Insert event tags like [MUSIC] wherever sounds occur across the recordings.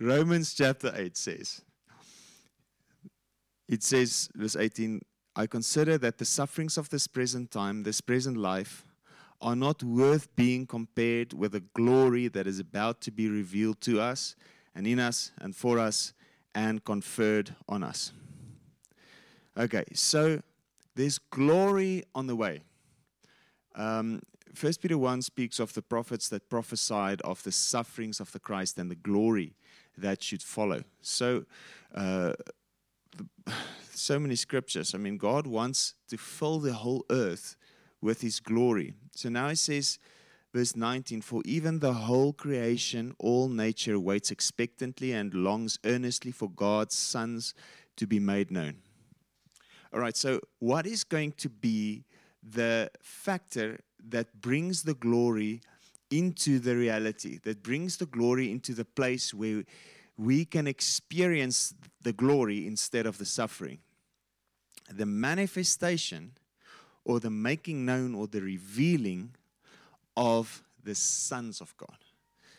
Romans chapter 8 says, it says, verse 18, I consider that the sufferings of this present time, this present life, are not worth being compared with the glory that is about to be revealed to us and in us and for us and conferred on us. Okay, so there's glory on the way. Um, First Peter 1 speaks of the prophets that prophesied of the sufferings of the Christ and the glory that should follow. So, uh, [SIGHS] so many scriptures. I mean, God wants to fill the whole earth with His glory. So now He says, verse 19 For even the whole creation, all nature waits expectantly and longs earnestly for God's sons to be made known. All right, so what is going to be the factor that brings the glory into the reality, that brings the glory into the place where we can experience the glory instead of the suffering. The manifestation or the making known or the revealing of the sons of God.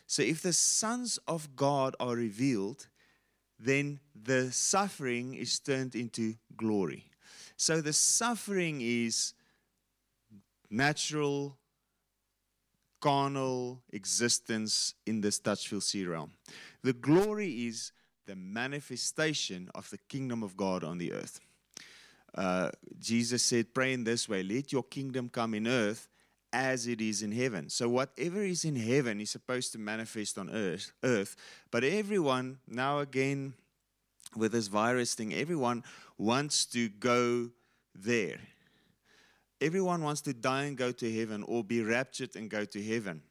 So if the sons of God are revealed, then the suffering is turned into glory. So the suffering is natural, carnal existence in this Dutchville Sea realm. The glory is the manifestation of the kingdom of God on the earth. Uh, Jesus said, Pray in this way, let your kingdom come in earth as it is in heaven. So, whatever is in heaven is supposed to manifest on earth. earth. But everyone, now again, with this virus thing, everyone wants to go there. Everyone wants to die and go to heaven or be raptured and go to heaven.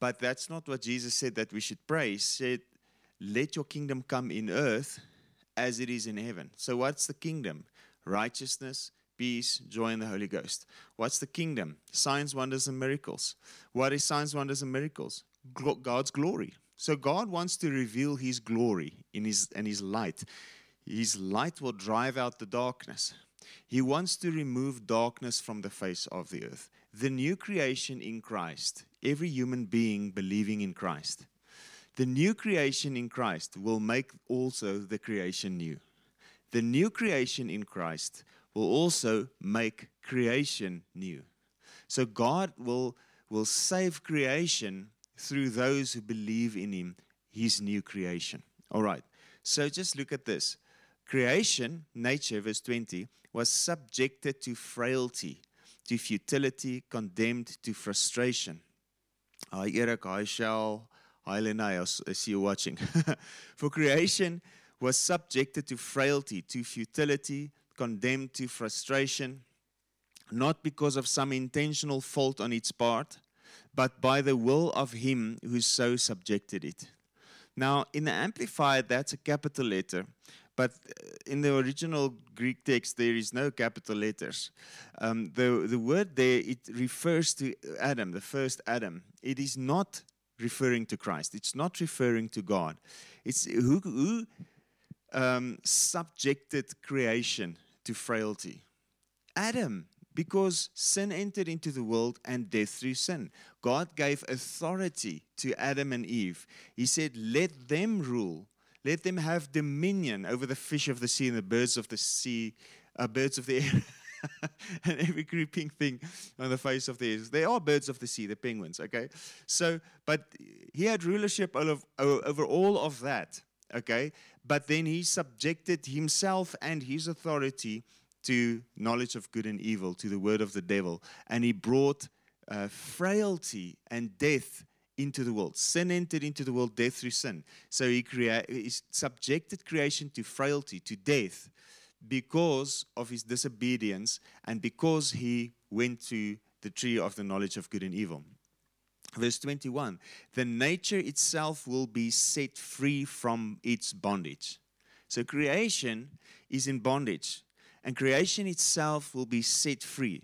But that's not what Jesus said that we should pray. He said, Let your kingdom come in earth as it is in heaven. So, what's the kingdom? Righteousness, peace, joy in the Holy Ghost. What's the kingdom? Signs, wonders, and miracles. What is signs, wonders, and miracles? God's glory. So, God wants to reveal His glory in His, and His light. His light will drive out the darkness. He wants to remove darkness from the face of the earth. The new creation in Christ, every human being believing in Christ, the new creation in Christ will make also the creation new. The new creation in Christ will also make creation new. So God will, will save creation through those who believe in Him, His new creation. All right. So just look at this. Creation, nature, verse 20, was subjected to frailty, to futility, condemned to frustration. Hi, Eric, hi, Shell, hi, Lenai, I see you watching. [LAUGHS] For creation was subjected to frailty, to futility, condemned to frustration, not because of some intentional fault on its part, but by the will of Him who so subjected it. Now, in the Amplified, that's a capital letter. But uh, in the original Greek text, there is no capital letters. Um, the, the word there, it refers to Adam, the first Adam. It is not referring to Christ. It's not referring to God. It's who, who um, subjected creation to frailty? Adam, because sin entered into the world and death through sin. God gave authority to Adam and Eve. He said, Let them rule let them have dominion over the fish of the sea and the birds of the sea, uh, birds of the air. [LAUGHS] and every creeping thing on the face of the earth. They are birds of the sea, the penguins, okay? So, but he had rulership over all of that, okay? But then he subjected himself and his authority to knowledge of good and evil, to the word of the devil. And he brought uh, frailty and death into the world. Sin entered into the world, death through sin. So he, crea- he subjected creation to frailty, to death, because of his disobedience and because he went to the tree of the knowledge of good and evil. Verse 21 The nature itself will be set free from its bondage. So creation is in bondage, and creation itself will be set free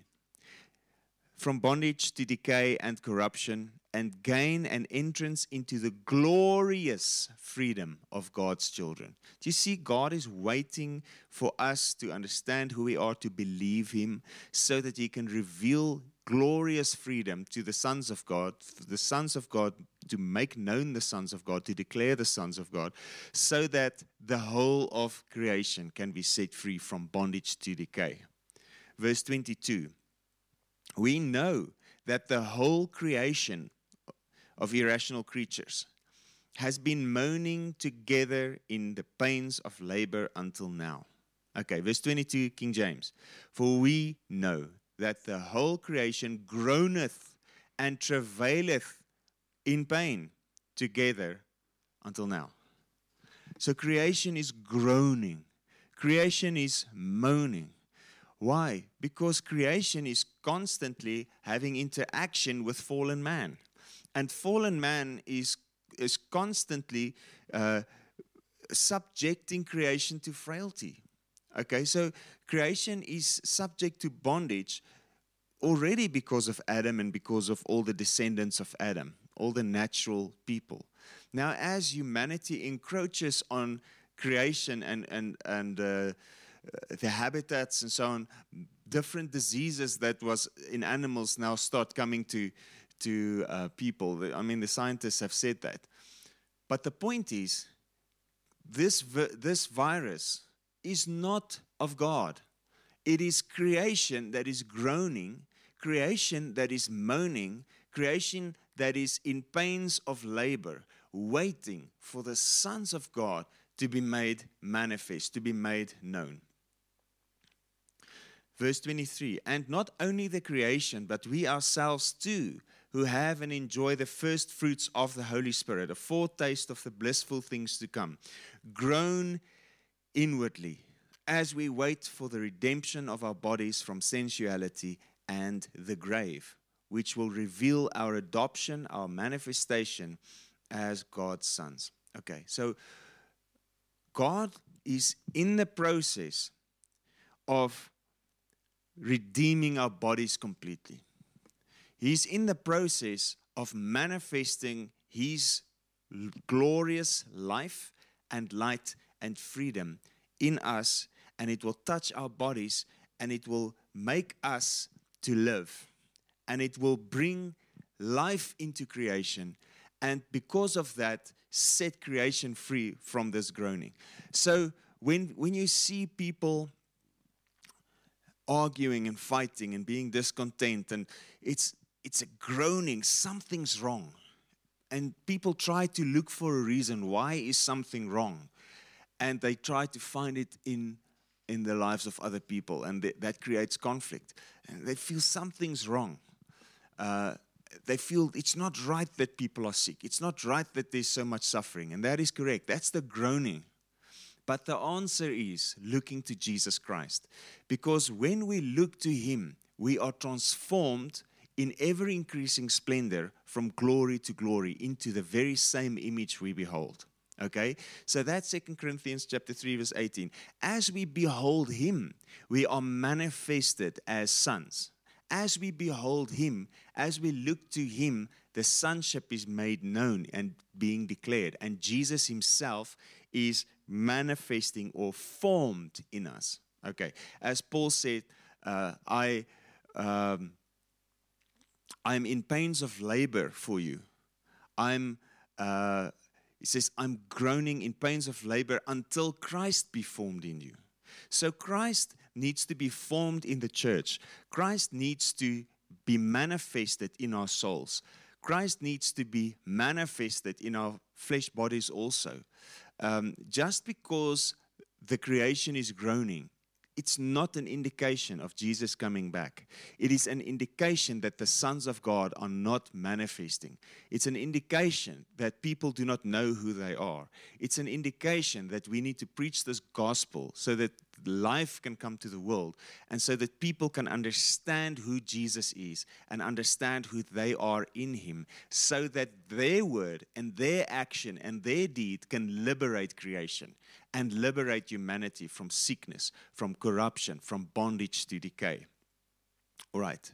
from bondage to decay and corruption and gain an entrance into the glorious freedom of God's children. Do you see? God is waiting for us to understand who we are, to believe Him, so that He can reveal glorious freedom to the sons of God, the sons of God to make known the sons of God, to declare the sons of God, so that the whole of creation can be set free from bondage to decay. Verse 22 We know that the whole creation of irrational creatures has been moaning together in the pains of labor until now. Okay, verse 22, King James. For we know that the whole creation groaneth and travaileth in pain together until now. So creation is groaning, creation is moaning. Why? Because creation is constantly having interaction with fallen man. And fallen man is, is constantly uh, subjecting creation to frailty. Okay, so creation is subject to bondage already because of Adam and because of all the descendants of Adam, all the natural people. Now, as humanity encroaches on creation and, and, and uh, the habitats and so on, different diseases that was in animals now start coming to, to uh, people. I mean, the scientists have said that. But the point is, this, this virus is not of God. It is creation that is groaning, creation that is moaning, creation that is in pains of labor, waiting for the sons of God to be made manifest, to be made known. Verse 23 And not only the creation, but we ourselves too, who have and enjoy the first fruits of the Holy Spirit, a foretaste of the blissful things to come, groan inwardly as we wait for the redemption of our bodies from sensuality and the grave, which will reveal our adoption, our manifestation as God's sons. Okay, so God is in the process of redeeming our bodies completely. He's in the process of manifesting His glorious life and light and freedom in us and it will touch our bodies and it will make us to live and it will bring life into creation and because of that set creation free from this groaning. So when when you see people arguing and fighting and being discontent and it's it's a groaning something's wrong and people try to look for a reason why is something wrong and they try to find it in in the lives of other people, and th- that creates conflict. And they feel something's wrong. Uh, they feel it's not right that people are sick. It's not right that there's so much suffering. And that is correct. That's the groaning. But the answer is looking to Jesus Christ. Because when we look to Him, we are transformed in ever increasing splendor from glory to glory into the very same image we behold. Okay? So that's Second Corinthians chapter 3 verse 18. As we behold him, we are manifested as sons. As we behold him, as we look to him, the sonship is made known and being declared and Jesus himself is manifesting or formed in us. Okay. As Paul said, uh, I um, I'm in pains of labor for you. I'm uh, he says, I'm groaning in pains of labor until Christ be formed in you. So Christ needs to be formed in the church. Christ needs to be manifested in our souls. Christ needs to be manifested in our flesh bodies also. Um, just because the creation is groaning it's not an indication of Jesus coming back. It is an indication that the sons of God are not manifesting. It's an indication that people do not know who they are. It's an indication that we need to preach this gospel so that life can come to the world and so that people can understand who Jesus is and understand who they are in Him so that their word and their action and their deed can liberate creation and liberate humanity from sickness, from corruption, from bondage to decay. All right.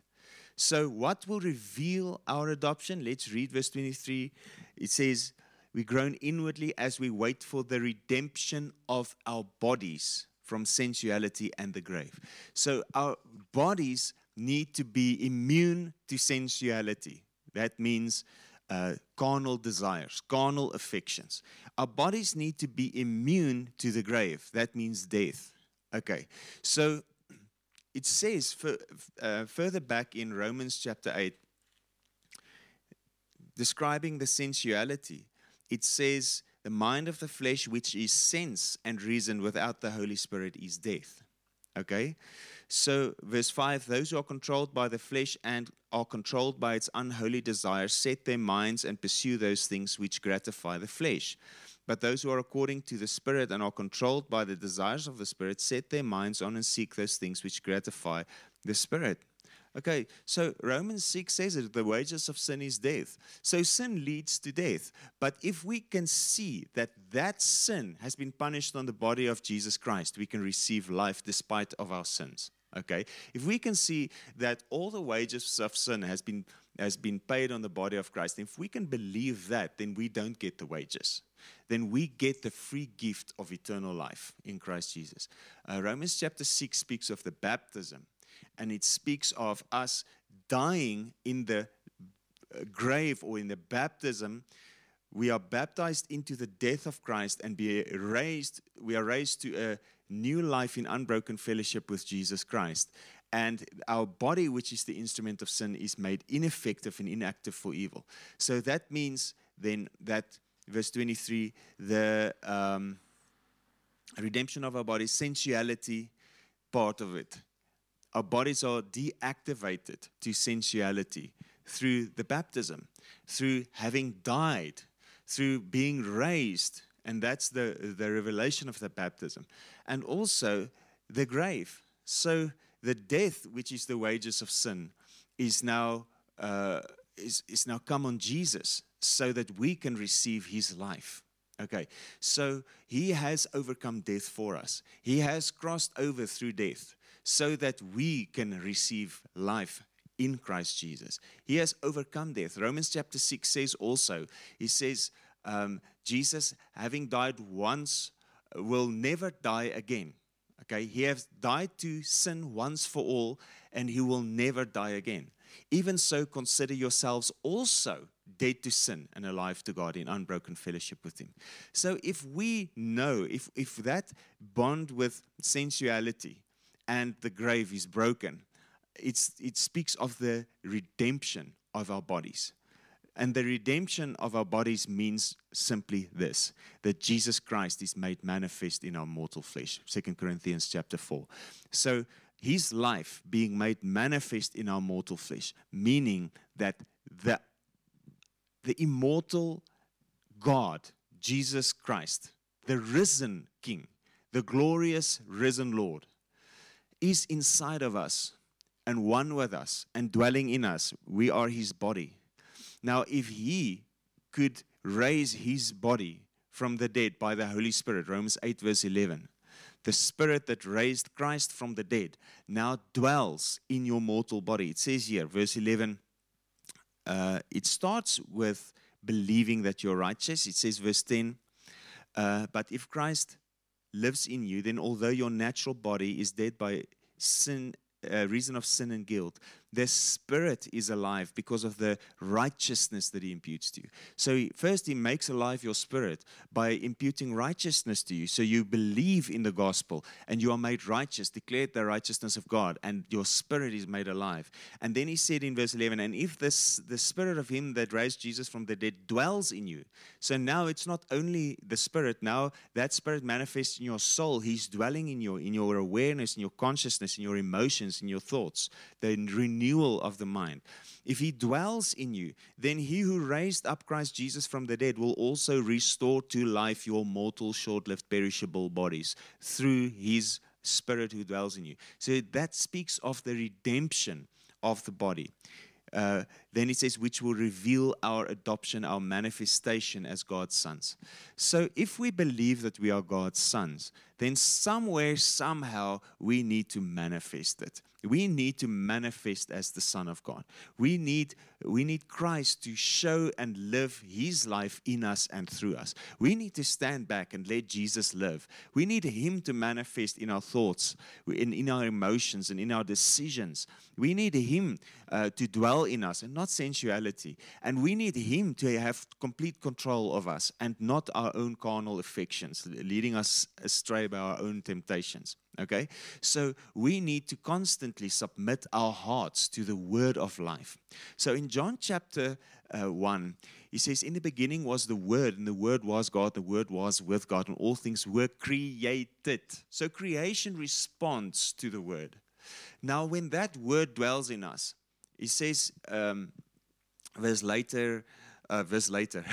So, what will reveal our adoption? Let's read verse 23. It says, We groan inwardly as we wait for the redemption of our bodies from sensuality and the grave. So, our bodies need to be immune to sensuality. That means uh, carnal desires, carnal affections. Our bodies need to be immune to the grave. That means death. Okay, so it says for, uh, further back in Romans chapter 8, describing the sensuality, it says, The mind of the flesh, which is sense and reason without the Holy Spirit, is death. Okay? So, verse 5 those who are controlled by the flesh and are controlled by its unholy desires set their minds and pursue those things which gratify the flesh. But those who are according to the Spirit and are controlled by the desires of the Spirit set their minds on and seek those things which gratify the Spirit. Okay, so Romans 6 says that the wages of sin is death. So sin leads to death. But if we can see that that sin has been punished on the body of Jesus Christ, we can receive life despite of our sins. Okay, if we can see that all the wages of sin has been has been paid on the body of Christ, if we can believe that, then we don't get the wages. Then we get the free gift of eternal life in Christ Jesus. Uh, Romans chapter 6 speaks of the baptism and it speaks of us dying in the uh, grave or in the baptism. We are baptized into the death of Christ and be raised we are raised to a new life in unbroken fellowship with Jesus Christ. And our body which is the instrument of sin is made ineffective and inactive for evil. So that means then that verse 23 the um, redemption of our body sensuality part of it our bodies are deactivated to sensuality through the baptism, through having died, through being raised. And that's the, the revelation of the baptism. And also the grave. So the death, which is the wages of sin, is now, uh, is, is now come on Jesus so that we can receive his life. Okay, so he has overcome death for us. He has crossed over through death so that we can receive life in Christ Jesus. He has overcome death. Romans chapter 6 says also, he says, um, Jesus, having died once, will never die again. Okay, he has died to sin once for all, and he will never die again. Even so, consider yourselves also dead to sin and alive to God in unbroken fellowship with Him. So, if we know, if, if that bond with sensuality, and the grave is broken. It's, it speaks of the redemption of our bodies. And the redemption of our bodies means simply this that Jesus Christ is made manifest in our mortal flesh. 2 Corinthians chapter 4. So his life being made manifest in our mortal flesh, meaning that the, the immortal God, Jesus Christ, the risen King, the glorious risen Lord, is inside of us and one with us and dwelling in us. We are his body. Now, if he could raise his body from the dead by the Holy Spirit, Romans 8, verse 11, the spirit that raised Christ from the dead now dwells in your mortal body. It says here, verse 11, uh, it starts with believing that you're righteous. It says, verse 10, uh, but if Christ lives in you, then although your natural body is dead by sin, uh, reason of sin and guilt, their spirit is alive because of the righteousness that he imputes to you. So, first, he makes alive your spirit by imputing righteousness to you. So, you believe in the gospel and you are made righteous, declared the righteousness of God, and your spirit is made alive. And then he said in verse 11, And if this, the spirit of him that raised Jesus from the dead dwells in you, so now it's not only the spirit, now that spirit manifests in your soul. He's dwelling in your, in your awareness, in your consciousness, in your emotions, in your thoughts. The renewal of the mind. If he dwells in you, then he who raised up Christ Jesus from the dead will also restore to life your mortal, short lived, perishable bodies through his spirit who dwells in you. So that speaks of the redemption of the body. Uh, then it says, which will reveal our adoption, our manifestation as God's sons. So if we believe that we are God's sons, then somewhere, somehow, we need to manifest it. We need to manifest as the Son of God. We need, we need Christ to show and live His life in us and through us. We need to stand back and let Jesus live. We need Him to manifest in our thoughts, in, in our emotions, and in our decisions. We need Him uh, to dwell in us and not sensuality. And we need Him to have complete control of us and not our own carnal affections, leading us astray by our own temptations. Okay? So we need to constantly submit our hearts to the word of life. So in John chapter uh, 1, he says, In the beginning was the Word, and the Word was God, the Word was with God, and all things were created. So creation responds to the Word. Now, when that Word dwells in us, he says, um, verse later, uh, verse later.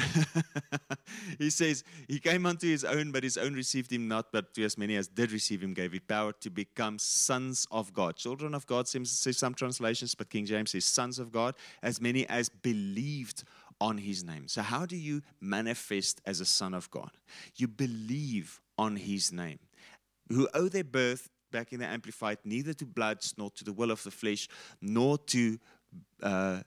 [LAUGHS] he says, He came unto his own, but his own received him not, but to as many as did receive him, gave he power to become sons of God. Children of God, says some translations, but King James says sons of God, as many as believed on his name. So, how do you manifest as a son of God? You believe on his name, who owe their birth, back in the Amplified, neither to blood, nor to the will of the flesh, nor to. Uh,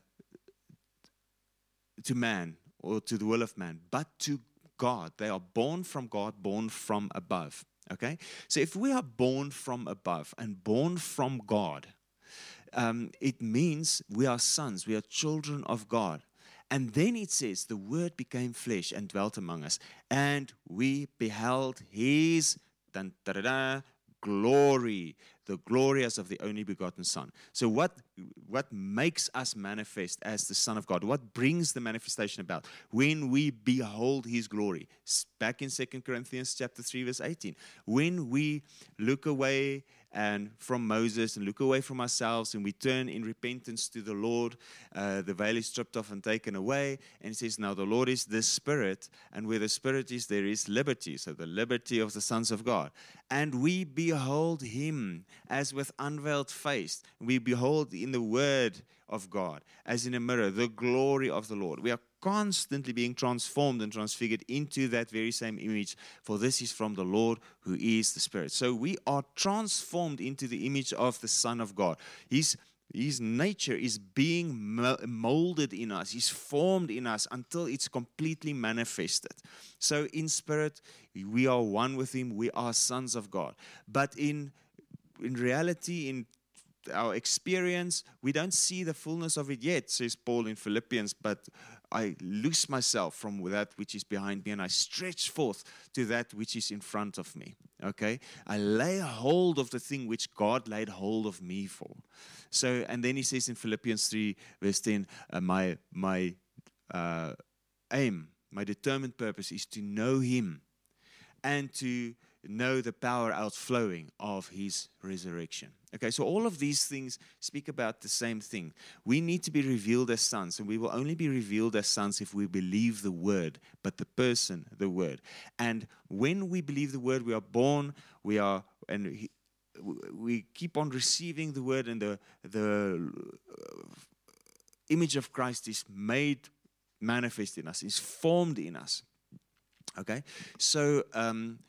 to man or to the will of man, but to God. They are born from God, born from above. Okay? So if we are born from above and born from God, um, it means we are sons, we are children of God. And then it says, the word became flesh and dwelt among us, and we beheld his glory, the glory as of the only begotten Son. So, what, what makes us manifest as the Son of God? What brings the manifestation about? When we behold His glory. Back in Second Corinthians chapter 3, verse 18. When we look away and from Moses and look away from ourselves and we turn in repentance to the Lord. Uh, the veil is stripped off and taken away. And it says, Now the Lord is the Spirit, and where the Spirit is, there is liberty. So the liberty of the sons of God. And we behold Him as with unveiled face. We behold in the Word of God, as in a mirror, the glory of the Lord. We are constantly being transformed and transfigured into that very same image, for this is from the Lord who is the Spirit. So we are transformed into the image of the Son of God. His his nature is being molded in us, He's formed in us until it's completely manifested. So, in spirit, we are one with Him, we are sons of God. But in, in reality, in our experience, we don't see the fullness of it yet, says Paul in Philippians. But I loose myself from that which is behind me and I stretch forth to that which is in front of me. Okay? I lay hold of the thing which God laid hold of me for. So, and then he says in Philippians 3, verse 10, uh, my, my uh, aim, my determined purpose is to know him and to know the power outflowing of his resurrection. Okay, so all of these things speak about the same thing. We need to be revealed as sons, and we will only be revealed as sons if we believe the word, but the person, the word. And when we believe the word, we are born, we are, and he, we keep on receiving the word, and the, the image of Christ is made manifest in us, is formed in us. Okay, so. Um,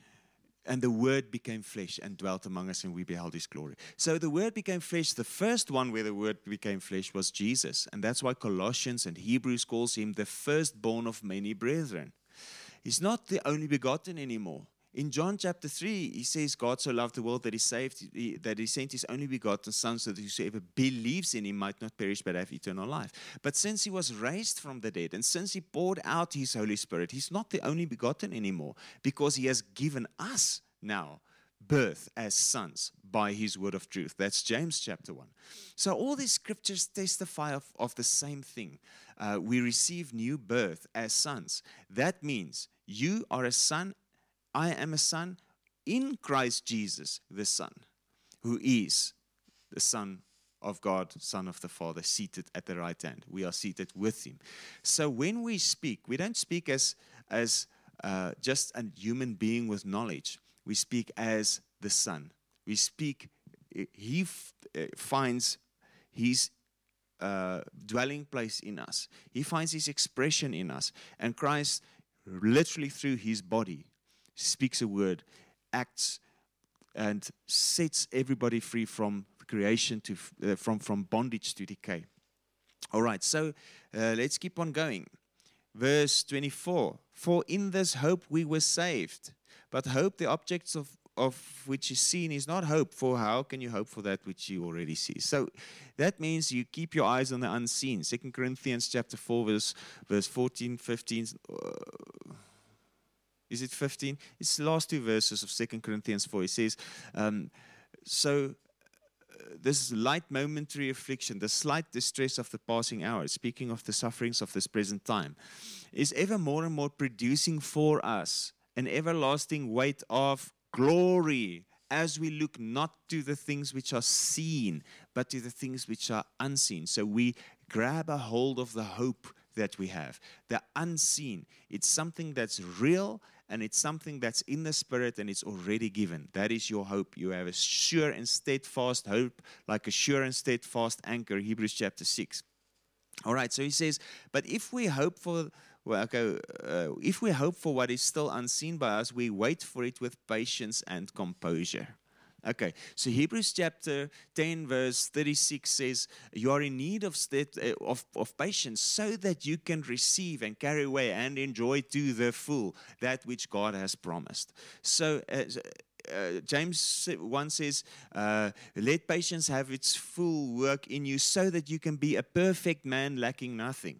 and the Word became flesh and dwelt among us, and we beheld His glory. So the Word became flesh. The first one where the Word became flesh was Jesus, and that's why Colossians and Hebrews calls him the firstborn of many brethren. He's not the only begotten anymore. In John chapter 3, he says, God so loved the world that he saved, that he sent his only begotten Son so that whosoever believes in him might not perish but have eternal life. But since he was raised from the dead and since he poured out his Holy Spirit, he's not the only begotten anymore because he has given us now birth as sons by his word of truth. That's James chapter 1. So all these scriptures testify of, of the same thing. Uh, we receive new birth as sons. That means you are a son I am a son in Christ Jesus, the Son, who is the Son of God, Son of the Father, seated at the right hand. We are seated with Him. So when we speak, we don't speak as, as uh, just a human being with knowledge. We speak as the Son. We speak, He uh, finds His uh, dwelling place in us. He finds his expression in us. And Christ, literally through his body, speaks a word, acts, and sets everybody free from creation to uh, from from bondage to decay. All right, so uh, let's keep on going. Verse 24 For in this hope we were saved. But hope, the objects of, of which is seen, is not hope, for how can you hope for that which you already see? So that means you keep your eyes on the unseen. Second Corinthians chapter 4, verse, verse 14, 15. Uh, is it 15? It's the last two verses of Second Corinthians 4. He says, um, So this light momentary affliction, the slight distress of the passing hours, speaking of the sufferings of this present time, is ever more and more producing for us an everlasting weight of glory as we look not to the things which are seen, but to the things which are unseen. So we grab a hold of the hope that we have, the unseen. It's something that's real and it's something that's in the spirit and it's already given. That is your hope. You have a sure and steadfast hope, like a sure and steadfast anchor, Hebrews chapter 6. All right, so he says, but if we hope for well, okay, uh, if we hope for what is still unseen by us, we wait for it with patience and composure. Okay, so Hebrews chapter 10, verse 36 says, You are in need of, uh, of, of patience so that you can receive and carry away and enjoy to the full that which God has promised. So, uh, uh, James 1 says, uh, Let patience have its full work in you so that you can be a perfect man lacking nothing.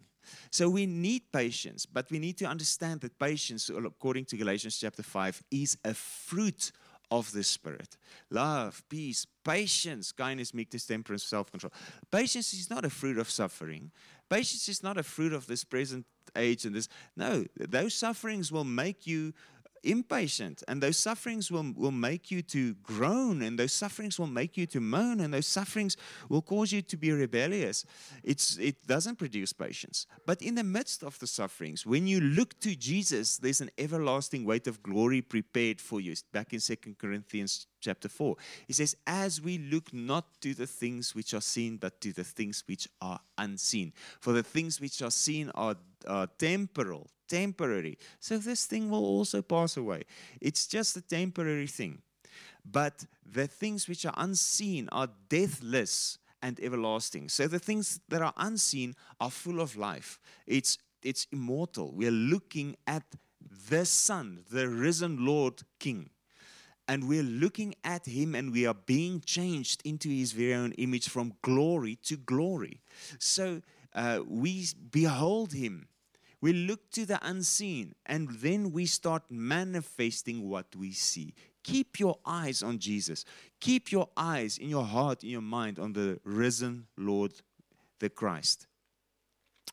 So we need patience, but we need to understand that patience, according to Galatians chapter 5, is a fruit of the Spirit. Love, peace, patience, kindness, meekness, temperance, self control. Patience is not a fruit of suffering. Patience is not a fruit of this present age and this. No, those sufferings will make you impatient and those sufferings will, will make you to groan and those sufferings will make you to moan and those sufferings will cause you to be rebellious. It's, it doesn't produce patience. But in the midst of the sufferings when you look to jesus there's an everlasting weight of glory prepared for you. Back in Second corinthians chapter 4 he says as we look not to the things which are seen but to the things which are unseen. For the things which are seen are, are temporal temporary. So this thing will also pass away. It's just a temporary thing. But the things which are unseen are deathless and everlasting. So the things that are unseen are full of life. It's it's immortal. We are looking at the Son, the risen Lord King. And we're looking at him and we are being changed into his very own image from glory to glory. So uh, we behold him we look to the unseen and then we start manifesting what we see. Keep your eyes on Jesus. Keep your eyes in your heart, in your mind on the risen Lord, the Christ.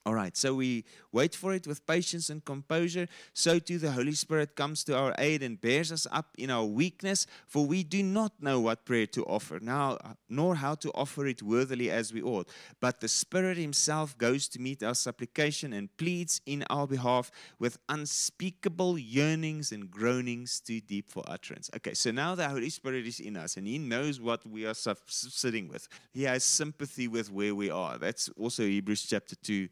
All right, so we wait for it with patience and composure. So too the Holy Spirit comes to our aid and bears us up in our weakness, for we do not know what prayer to offer now, nor how to offer it worthily as we ought. But the Spirit Himself goes to meet our supplication and pleads in our behalf with unspeakable yearnings and groanings too deep for utterance. Okay, so now the Holy Spirit is in us and He knows what we are sitting with. He has sympathy with where we are. That's also Hebrews chapter 2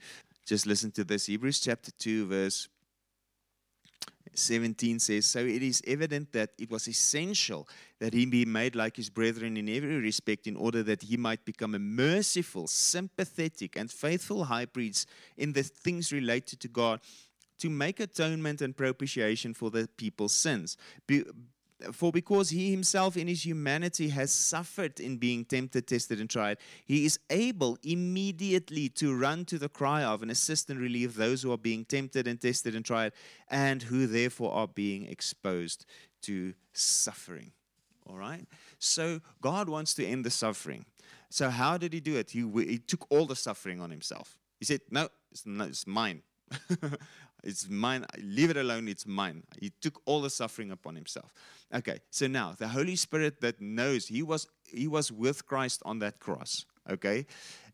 just listen to this. Hebrews chapter 2, verse 17 says, So it is evident that it was essential that he be made like his brethren in every respect, in order that he might become a merciful, sympathetic, and faithful high priest in the things related to God, to make atonement and propitiation for the people's sins. Be, for because he himself in his humanity has suffered in being tempted, tested, and tried, he is able immediately to run to the cry of and assist and relieve those who are being tempted and tested and tried, and who therefore are being exposed to suffering. All right? So God wants to end the suffering. So how did he do it? He, he took all the suffering on himself. He said, No, it's, no, it's mine. [LAUGHS] It's mine. Leave it alone. It's mine. He took all the suffering upon himself. Okay. So now the Holy Spirit that knows he was he was with Christ on that cross. Okay.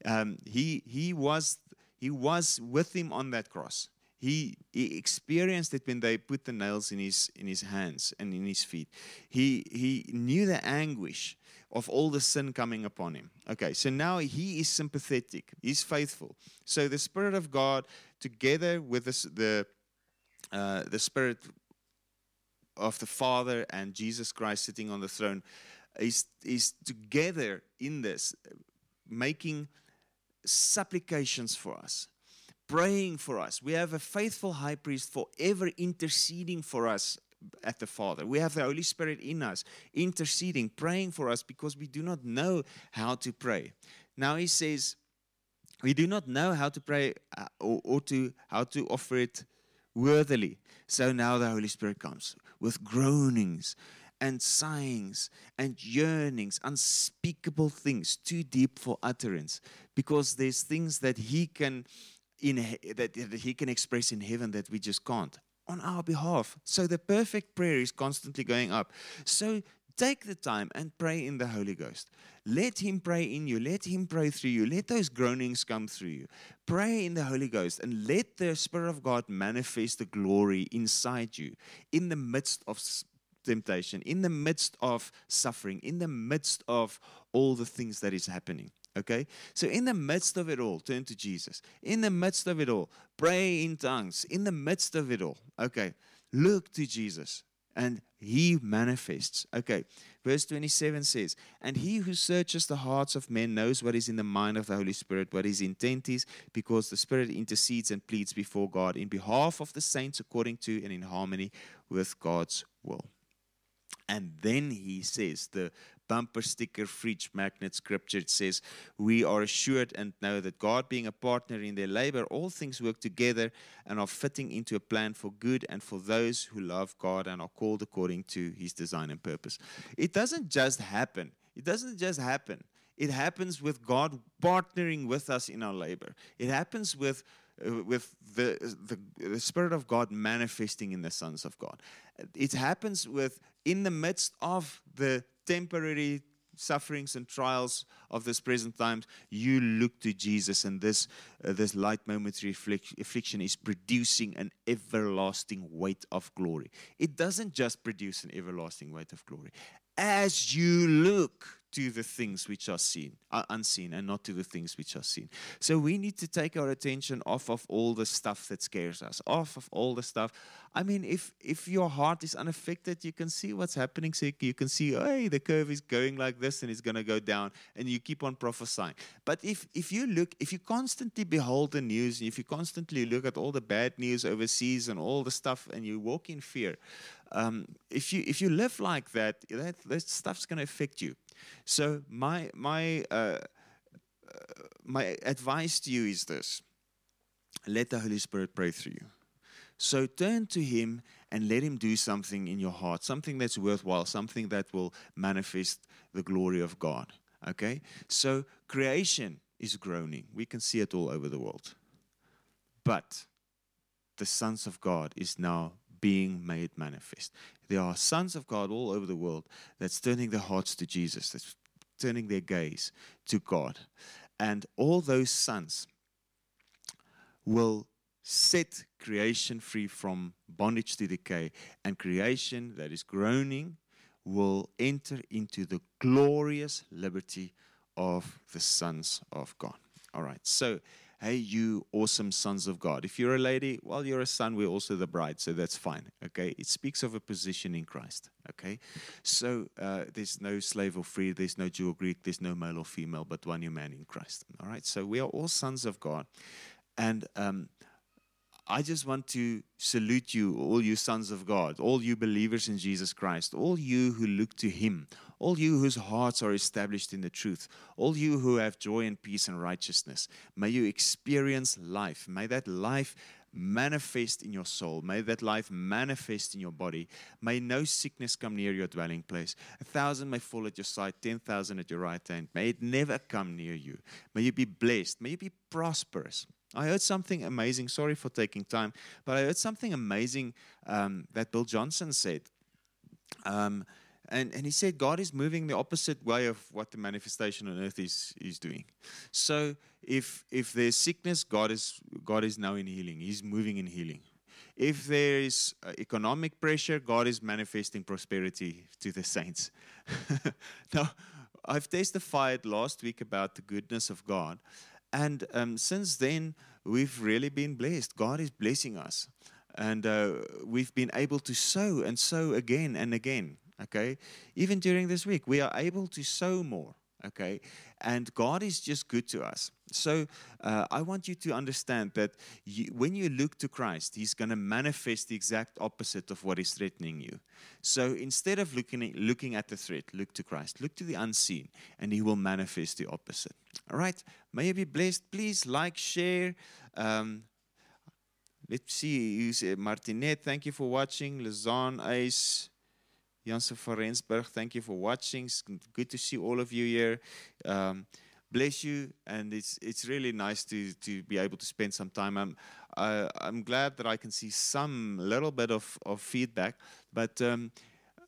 Um, he he was he was with him on that cross. He, he experienced it when they put the nails in his in his hands and in his feet. He he knew the anguish of all the sin coming upon him. Okay, so now he is sympathetic, he's faithful. So the Spirit of God, together with the, the, uh, the Spirit of the Father and Jesus Christ sitting on the throne, is, is together in this, making supplications for us, praying for us. We have a faithful high priest forever interceding for us at the Father. We have the Holy Spirit in us, interceding, praying for us because we do not know how to pray. Now he says, we do not know how to pray uh, or, or to how to offer it worthily. So now the Holy Spirit comes with groanings and sighings and yearnings, unspeakable things, too deep for utterance, because there's things that He can in that, that He can express in heaven that we just can't on our behalf. So the perfect prayer is constantly going up. So take the time and pray in the Holy Ghost. Let Him pray in you. Let Him pray through you. Let those groanings come through you. Pray in the Holy Ghost and let the Spirit of God manifest the glory inside you in the midst of temptation, in the midst of suffering, in the midst of all the things that is happening. Okay? So, in the midst of it all, turn to Jesus. In the midst of it all, pray in tongues. In the midst of it all, okay, look to Jesus and he manifests. Okay, verse 27 says, And he who searches the hearts of men knows what is in the mind of the Holy Spirit, what his intent is, because the Spirit intercedes and pleads before God in behalf of the saints according to and in harmony with God's will. And then he says, the bumper sticker, fridge magnet scripture, it says, We are assured and know that God, being a partner in their labor, all things work together and are fitting into a plan for good and for those who love God and are called according to his design and purpose. It doesn't just happen. It doesn't just happen. It happens with God partnering with us in our labor. It happens with with the, the, the Spirit of God manifesting in the sons of God. It happens with in the midst of the temporary sufferings and trials of this present times, you look to Jesus, and this uh, this light momentary affliction is producing an everlasting weight of glory. It doesn't just produce an everlasting weight of glory. As you look to the things which are seen, are unseen, and not to the things which are seen. So we need to take our attention off of all the stuff that scares us, off of all the stuff. I mean, if if your heart is unaffected, you can see what's happening. So you can see, hey, the curve is going like this, and it's going to go down, and you keep on prophesying. But if if you look, if you constantly behold the news, and if you constantly look at all the bad news overseas and all the stuff, and you walk in fear. Um, if you if you live like that, that, that stuff's going to affect you. So my my uh, uh, my advice to you is this: let the Holy Spirit pray through you. So turn to Him and let Him do something in your heart, something that's worthwhile, something that will manifest the glory of God. Okay? So creation is groaning. We can see it all over the world. But the sons of God is now being made manifest. There are sons of God all over the world that's turning their hearts to Jesus, that's turning their gaze to God. And all those sons will set creation free from bondage to decay, and creation that is groaning will enter into the glorious liberty of the sons of God. All right, so hey, you awesome sons of God. If you're a lady, well, you're a son, we're also the bride, so that's fine, okay? It speaks of a position in Christ, okay? So uh, there's no slave or free, there's no Jew or Greek, there's no male or female, but one new man in Christ, all right? So we are all sons of God. And um, I just want to salute you, all you sons of God, all you believers in Jesus Christ, all you who look to Him, all you whose hearts are established in the truth, all you who have joy and peace and righteousness, may you experience life. May that life manifest in your soul. May that life manifest in your body. May no sickness come near your dwelling place. A thousand may fall at your side, ten thousand at your right hand. May it never come near you. May you be blessed. May you be prosperous. I heard something amazing. Sorry for taking time, but I heard something amazing um, that Bill Johnson said. Um, and, and he said God is moving the opposite way of what the manifestation on earth is, is doing. So if if there's sickness, God is God is now in healing. He's moving in healing. If there is uh, economic pressure, God is manifesting prosperity to the saints. [LAUGHS] now, I've testified last week about the goodness of God. And um, since then, we've really been blessed. God is blessing us. And uh, we've been able to sow and sow again and again. Okay. Even during this week, we are able to sow more. Okay. And God is just good to us. So uh, I want you to understand that you, when you look to Christ, He's going to manifest the exact opposite of what is threatening you. So instead of looking at, looking at the threat, look to Christ. Look to the unseen, and He will manifest the opposite. All right. May you be blessed. Please like, share. Um, let's see. You say Martinet, thank you for watching. Lazan Ace. Janse van Rensburg, thank you for watching. It's good to see all of you here. Um, bless you, and it's it's really nice to to be able to spend some time. I'm I'm glad that I can see some little bit of of feedback, but. Um,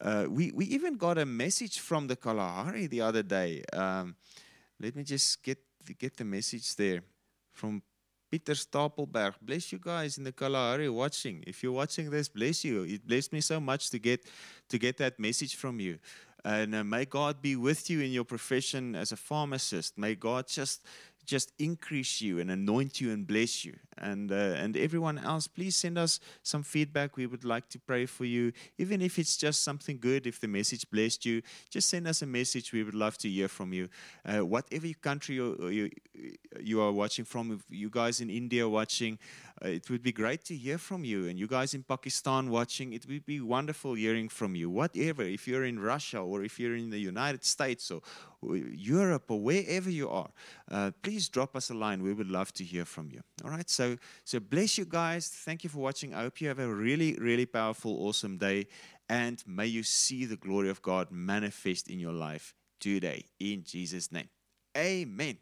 uh, we, we even got a message from the Kalahari the other day. Um, let me just get get the message there from Peter Stapelberg. Bless you guys in the Kalahari watching. If you're watching this, bless you. It blessed me so much to get to get that message from you. And uh, may God be with you in your profession as a pharmacist. May God just just increase you and anoint you and bless you. And, uh, and everyone else, please send us some feedback. We would like to pray for you. Even if it's just something good, if the message blessed you, just send us a message. We would love to hear from you. Uh, whatever country you, you, you are watching from, if you guys in India watching, uh, it would be great to hear from you. And you guys in Pakistan watching, it would be wonderful hearing from you. Whatever, if you're in Russia or if you're in the United States or, Europe or wherever you are, uh, please drop us a line. We would love to hear from you. All right. So, so bless you guys. Thank you for watching. I hope you have a really, really powerful, awesome day. And may you see the glory of God manifest in your life today in Jesus' name. Amen.